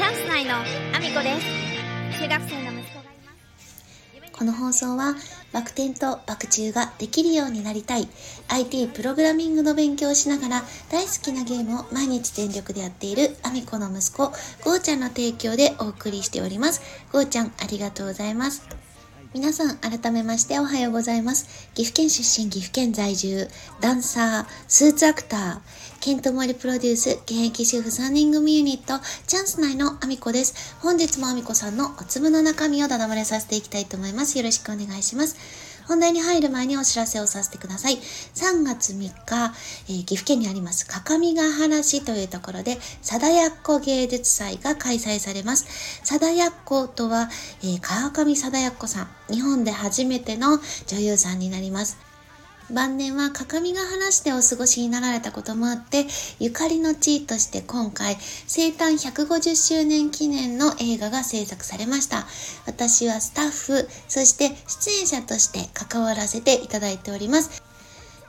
チャンス内のアミコです。中学生の息子がいます。この放送はバク転とバク宙ができるようになりたい。IT プログラミングの勉強をしながら大好きなゲームを毎日全力でやっているアミコの息子ゴーちゃんの提供でお送りしております。ゴーちゃんありがとうございます。皆さん改めましておはようございます。岐阜県出身岐阜県在住ダンサースーツアクターケントモリプロデュース現役主婦3人組ユニットチャンス内のアミコです。本日もアミコさんのお粒の中身をだだ漏れさせていきたいと思います。よろしくお願いします。本題に入る前にお知らせをさせてください。3月3日、えー、岐阜県にあります各務原市というところで、貞奴芸術祭が開催されます。貞奴とは、えー、川上貞奴さん、日本で初めての女優さんになります。晩年は各務原市でお過ごしになられたこともあって、ゆかりの地として今回、生誕150周年記念の映画が制作されました。私はスタッフ、そして出演者として関わらせていただいております。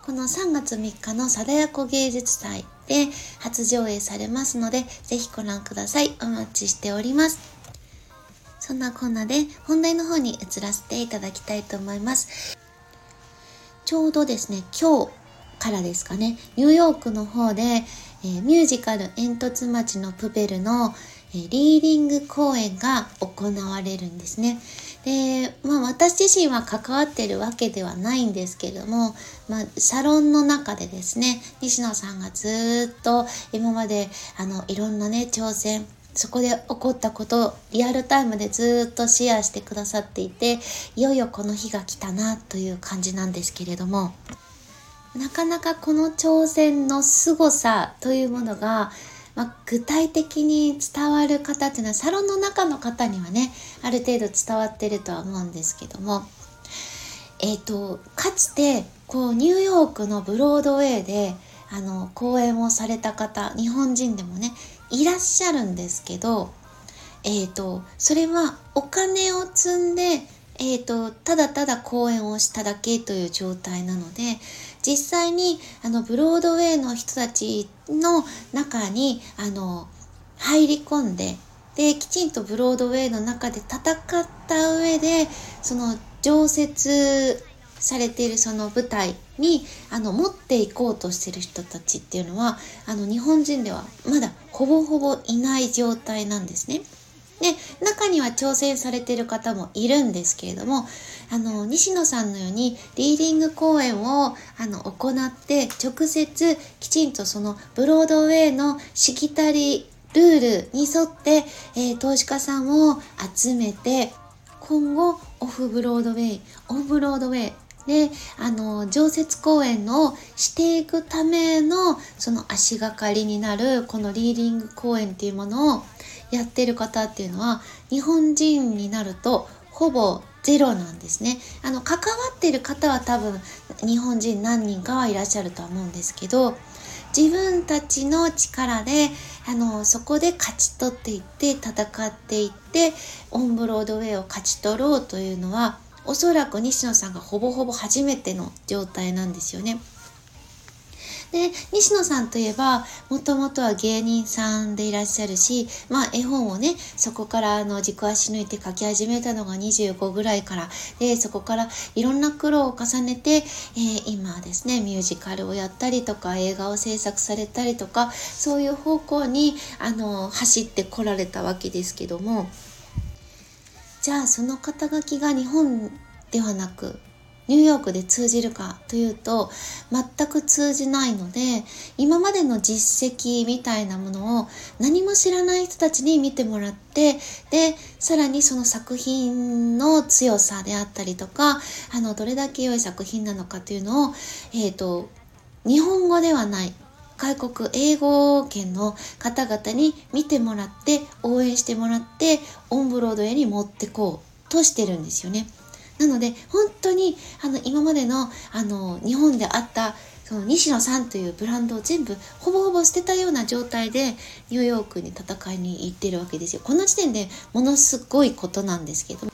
この3月3日の貞奴芸術祭で初上映されますので、ぜひご覧ください。お待ちしております。そんなこんなで本題の方に移らせていただきたいと思います。ちょうどですね、今日からですかね、ニューヨークの方で、えー、ミュージカル煙突町のプペルの、えー、リーディング公演が行われるんですね。で、まあ私自身は関わってるわけではないんですけども、まあサロンの中でですね、西野さんがずっと今まであのいろんなね挑戦そこで起こったことをリアルタイムでずっとシェアしてくださっていていよいよこの日が来たなという感じなんですけれどもなかなかこの挑戦の凄さというものが、まあ、具体的に伝わる方っていうのはサロンの中の方にはねある程度伝わってるとは思うんですけどもえっ、ー、とかつてこうニューヨークのブロードウェイであの講演をされた方日本人でもねいらっしゃるんですけど、えっ、ー、と、それはお金を積んで、えっ、ー、と、ただただ講演をしただけという状態なので、実際に、あの、ブロードウェイの人たちの中に、あの、入り込んで、で、きちんとブロードウェイの中で戦った上で、その常設されているその舞台にあの持っていこうとしてる人たちっていうのはあの日本人ではまだほぼほぼいない状態なんですね。で中には挑戦されてる方もいるんですけれどもあの西野さんのようにリーディング公演をあの行って直接きちんとそのブロードウェイのしきたりルールに沿って、えー、投資家さんを集めて今後オフブロードウェイオンブロードウェイであの常設公演をしていくためのその足がかりになるこのリーディング公演っていうものをやってる方っていうのは日本人になるとほぼゼロなんですね。あの関わってる方は多分日本人何人かはいらっしゃるとは思うんですけど自分たちの力であのそこで勝ち取っていって戦っていってオンブロードウェイを勝ち取ろうというのはおそらく西野さんがほぼほぼ初めての状態なんですよね。で、西野さんといえば、もともとは芸人さんでいらっしゃるし、まあ絵本をね、そこからあの軸足抜いて書き始めたのが25ぐらいから、で、そこからいろんな苦労を重ねて、えー、今ですね、ミュージカルをやったりとか、映画を制作されたりとか、そういう方向に、あの、走ってこられたわけですけども、じゃあその肩書きが日本ではなくニューヨークで通じるかというと全く通じないので今までの実績みたいなものを何も知らない人たちに見てもらってでさらにその作品の強さであったりとかあのどれだけ良い作品なのかというのを、えーと日本語ではない。外国英語圏の方々に見てもらって応援してもらってオンブロードへに持ってこうとしてるんですよね。なので本当にあの今までのあの日本であったその西野さんというブランドを全部ほぼほぼ捨てたような状態でニューヨークに戦いに行ってるわけですよ。この時点でものすごいことなんですけど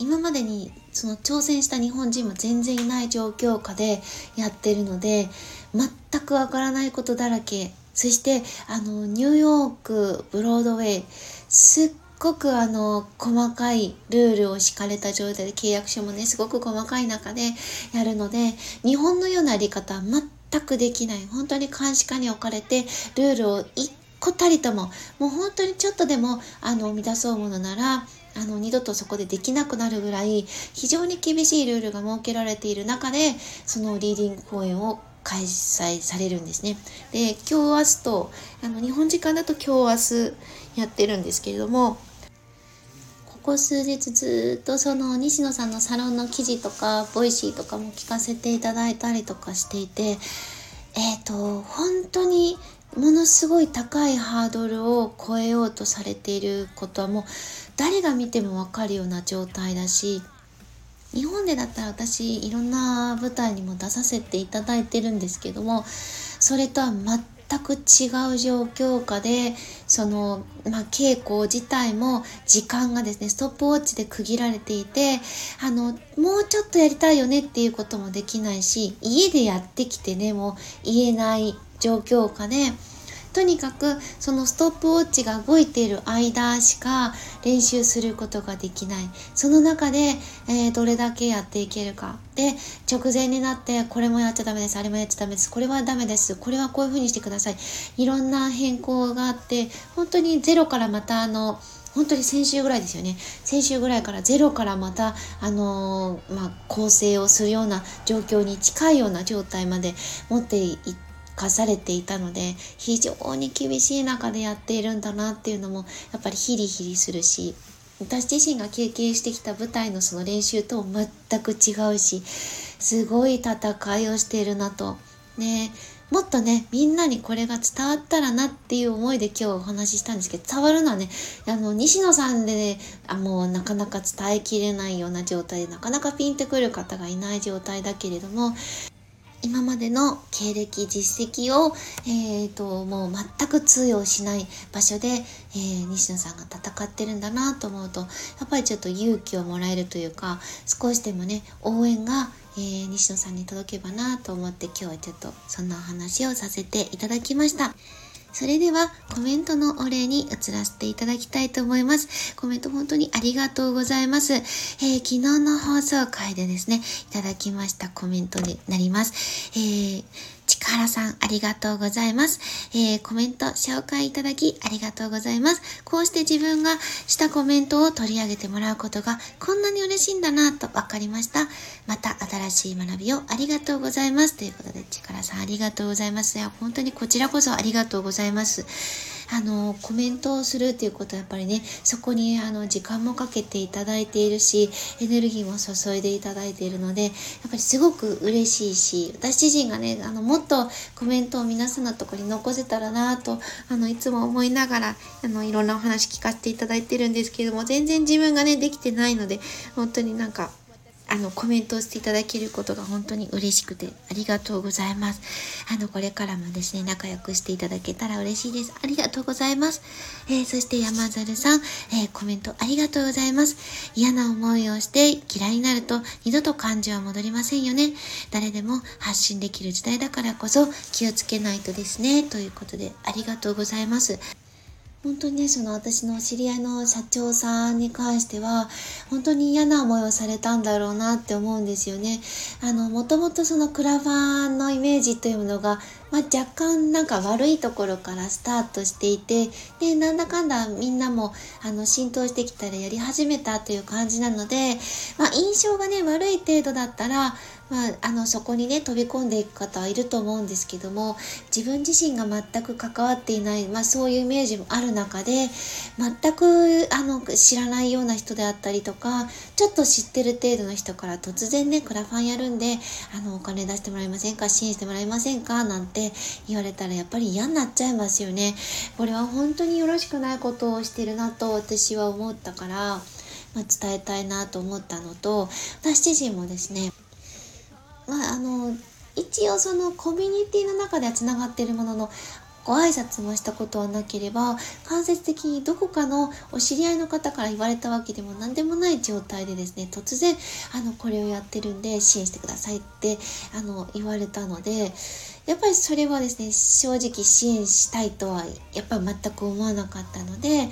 今までにその挑戦した日本人も全然いない状況下でやってるので全くわからないことだらけ。そしてあのニューヨークブロードウェイすっごくあの細かいルールを敷かれた状態で契約書もねすごく細かい中でやるので日本のようなやり方は全くできない。本当に監視下に置かれてルールを一個たりとももう本当にちょっとでもあの乱そうものならあの二度とそこでできなくなるぐらい非常に厳しいルールが設けられている中でそのリーディング公演を開催されるんですね。で今日明日とあの日本時間だと今日明日やってるんですけれどもここ数日ずっとその西野さんのサロンの記事とか Voicy とかも聞かせていただいたりとかしていてえっ、ー、と本当にものすごい高いハードルを超えようとされていることはもう誰が見てもわかるような状態だし日本でだったら私いろんな舞台にも出させていただいてるんですけどもそれとは全く違う状況下でその、まあ、稽古自体も時間がですねストップウォッチで区切られていてあのもうちょっとやりたいよねっていうこともできないし家でやってきてねもう言えない状況下でとにかくそのストップウォッチが動いている間しか練習することができない。その中で、えー、どれだけやっていけるか。で直前になってこれもやっちゃダメですあれもやっちゃダメですこれはダメですこれはこういう風にしてください。いろんな変更があって本当にゼロからまたあの本当に先週ぐらいですよね。先週ぐらいからゼロからまたあのー、まあ、構成をするような状況に近いような状態まで持っていって課されていたので非常に厳しい中でやっているんだなっていうのもやっぱりヒリヒリするし私自身が経験してきた舞台のその練習と全く違うしすごい戦いをしているなと。ねもっとね、みんなにこれが伝わったらなっていう思いで今日お話ししたんですけど、伝わるのはね、あの、西野さんでね、あもうなかなか伝えきれないような状態で、なかなかピンってくる方がいない状態だけれども、今までの経歴実績を、えーと、もう全く通用しない場所で、えー、西野さんが戦ってるんだなと思うとやっぱりちょっと勇気をもらえるというか少しでもね応援が、えー、西野さんに届けばなと思って今日はちょっとそんなお話をさせていただきました。それではコメントのお礼に移らせていただきたいと思います。コメント本当にありがとうございます。えー、昨日の放送回でですね、いただきましたコメントになります。えー力原さん、ありがとうございます。えー、コメント紹介いただきありがとうございます。こうして自分がしたコメントを取り上げてもらうことがこんなに嬉しいんだなと分かりました。また新しい学びをありがとうございます。ということで、力さんありがとうございます。いや、本当にこちらこそありがとうございます。あの、コメントをするっていうことはやっぱりね、そこにあの、時間もかけていただいているし、エネルギーも注いでいただいているので、やっぱりすごく嬉しいし、私自身がね、あの、もっとコメントを皆さんのところに残せたらなと、あの、いつも思いながら、あの、いろんなお話聞かせていただいてるんですけれども、全然自分がね、できてないので、本当になんか、あの、コメントをしていただけることが本当に嬉しくてありがとうございます。あの、これからもですね、仲良くしていただけたら嬉しいです。ありがとうございます。えー、そして山猿さん、えー、コメントありがとうございます。嫌な思いをして嫌いになると二度と感情は戻りませんよね。誰でも発信できる時代だからこそ気をつけないとですね。ということでありがとうございます。本当にね、その私の知り合いの社長さんに関しては、本当に嫌な思いをされたんだろうなって思うんですよね。あの、もともとそのクラファンのイメージというものが、まあ、若干なんか悪いところからスタートしていて、で、なんだかんだみんなも、あの、浸透してきたらやり始めたという感じなので、まあ、印象がね、悪い程度だったら、まあ、あのそこにね飛び込んでいく方はいると思うんですけども自分自身が全く関わっていない、まあ、そういうイメージもある中で全くあの知らないような人であったりとかちょっと知ってる程度の人から突然ねクラファンやるんであのお金出してもらえませんか支援してもらえませんかなんて言われたらやっぱり嫌になっちゃいますよね。これは本当によろしくないことをしてるなと私は思ったから、ま、伝えたいなと思ったのと私自身もですねまあ、あの一応そのコミュニティの中ではつながっているもののご挨拶もしたことはなければ間接的にどこかのお知り合いの方から言われたわけでも何でもない状態でですね突然あのこれをやってるんで支援してくださいってあの言われたのでやっぱりそれはですね正直支援したいとはやっぱり全く思わなかったので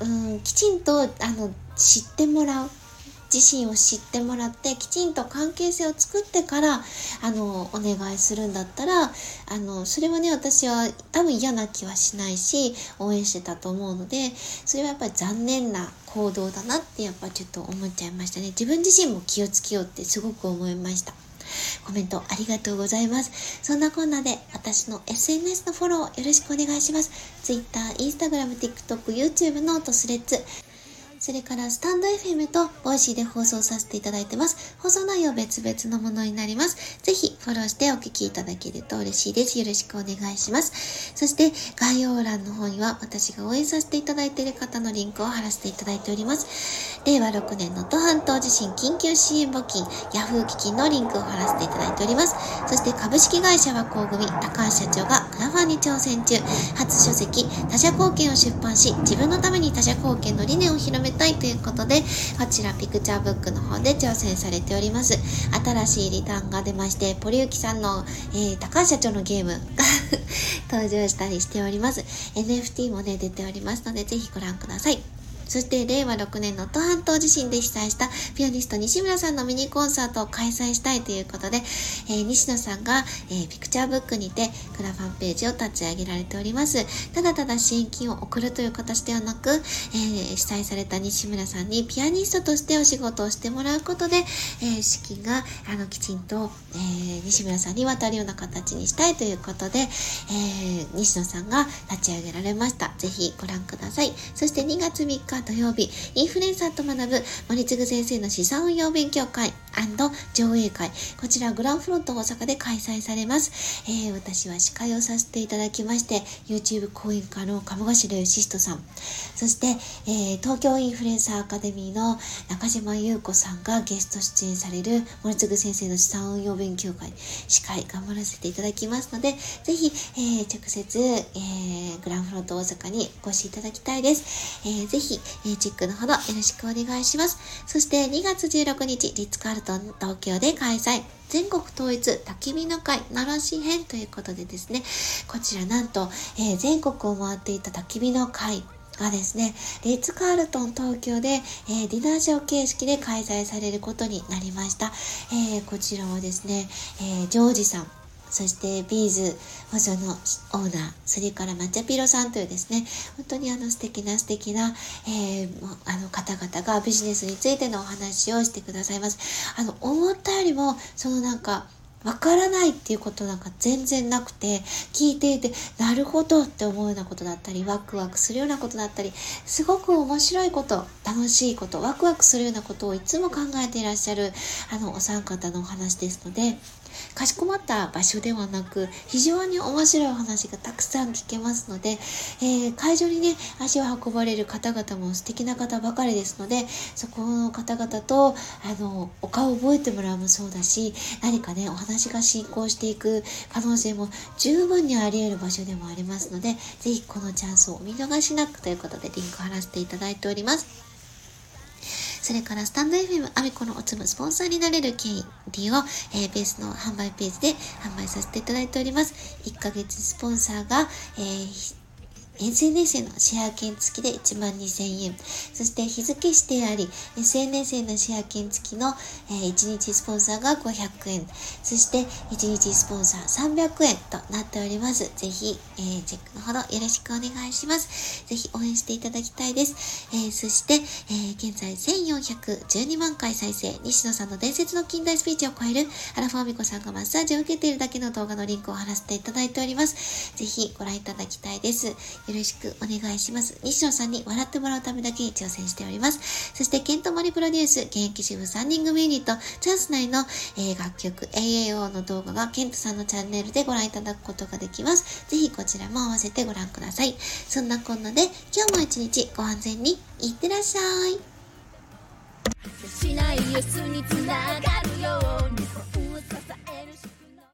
うんきちんとあの知ってもらう。自身を知ってもらってきちんと関係性を作ってからあのお願いするんだったらあのそれはね私は多分嫌な気はしないし応援してたと思うのでそれはやっぱり残念な行動だなってやっぱちょっと思っちゃいましたね自分自身も気をつけようってすごく思いましたコメントありがとうございます。そんなこんなで私の SNS のフォローよろしくお願いします。Twitter、Instagram、TikTok、YouTube、 note、 Threads、それからスタンド FM と Voicy で放送させていただいてます。放送内容別々のものになります。ぜひフォローしてお聞きいただけると嬉しいです。よろしくお願いします。そして概要欄の方には私が応援させていただいている方のリンクを貼らせていただいております。令和6年の能登半島地震緊急支援募金 Yahoo 基金のリンクを貼らせていただいております。そして株式会社は工組高橋社長がクラファンに挑戦中初書籍他者貢献を出版し自分のために他者貢献の理念を広めたいということで、こちらピクチャーブックの方で挑戦されております。新しいリターンが出まして、ポリウキさんの、えー、高橋社長のゲームが 登場したりしております。NFT もね、出ておりますので、ぜひご覧ください。そして令和6年の能登半島地震で被災したピアニスト西村さんのミニコンサートを開催したいということで、えー、西野さんが、えー、ピクチャーブックにてクラファンページを立ち上げられております。ただただ支援金を送るという形ではなく、えー、被災された西村さんにピアニストとしてお仕事をしてもらうことで、え資金があのきちんと、え西村さんに渡るような形にしたいということで、え西野さんが立ち上げられました。ぜひご覧ください。そして2月3日土曜日、インフルエンサーと学ぶ森次先生の資産運用勉強会。上映会。こちらグランフロント大阪で開催されます。えー、私は司会をさせていただきまして、YouTube 講演家の鴨頭義人さん、そして、えー、東京インフルエンサーアカデミーの中島優子さんがゲスト出演される森次先生の資産運用勉強会、司会頑張らせていただきますので、ぜひ、えー、直接、えー、グランフロント大阪にお越しいただきたいです。えー、ぜひ、えー、チェックのほどよろしくお願いします。そして2月16日、リッツ・カールと東京で開催。全国統一焚き火の会奈良市編ということでですね、こちらなんと、えー、全国を回っていた焚き火の会がですね、レッツ・カールトン東京で、えー、ディナーショー形式で開催されることになりました。えー、こちらはですね、え、ジョージさん、そしてビーズ保所のオーナー、それから抹茶ピロさんというですね、本当にあの素敵な素敵な、えー、あの方々がビジネスについてのお話をしてくださいます。あの、思ったよりも、そのなんか、わからないっていうことなんか全然なくて、聞いていて、なるほどって思うようなことだったり、ワクワクするようなことだったり、すごく面白いこと、楽しいこと、ワクワクするようなことをいつも考えていらっしゃる、あの、お三方のお話ですので、かしこまった場所ではなく非常に面白いお話がたくさん聞けますので、えー、会場にね足を運ばれる方々も素敵な方ばかりですのでそこの方々とあのお顔を覚えてもらうもそうだし何かねお話が進行していく可能性も十分にあり得る場所でもありますので是非このチャンスをお見逃しなくということでリンク貼らせていただいております。それからスタンド FM アミコのおつむスポンサーになれる権利を、えー、ベースの販売ページで販売させていただいております。1ヶ月スポンサーが、えー SNS へのシェア券付きで1万2000円。そして日付指定あり、SNS へのシェア券付きの、えー、1日スポンサーが500円。そして1日スポンサー300円となっております。ぜひ、えー、チェックのほどよろしくお願いします。ぜひ応援していただきたいです。えー、そして、え現在1412万回再生、西野さんの伝説の近代スピーチを超えるアラフォーミコさんがマッサージを受けているだけの動画のリンクを貼らせていただいております。ぜひご覧いただきたいです。よろしくお願いします。西野さんに笑ってもらうためだけに挑戦しております。そして、ケントモリプロデュース、現役主婦3人組ユニット、チャンス内の、えー、楽曲 AAO の動画がケントさんのチャンネルでご覧いただくことができます。ぜひこちらも合わせてご覧ください。そんなこんなで、今日も一日ご安全にいってらっしゃい。しないにつながるように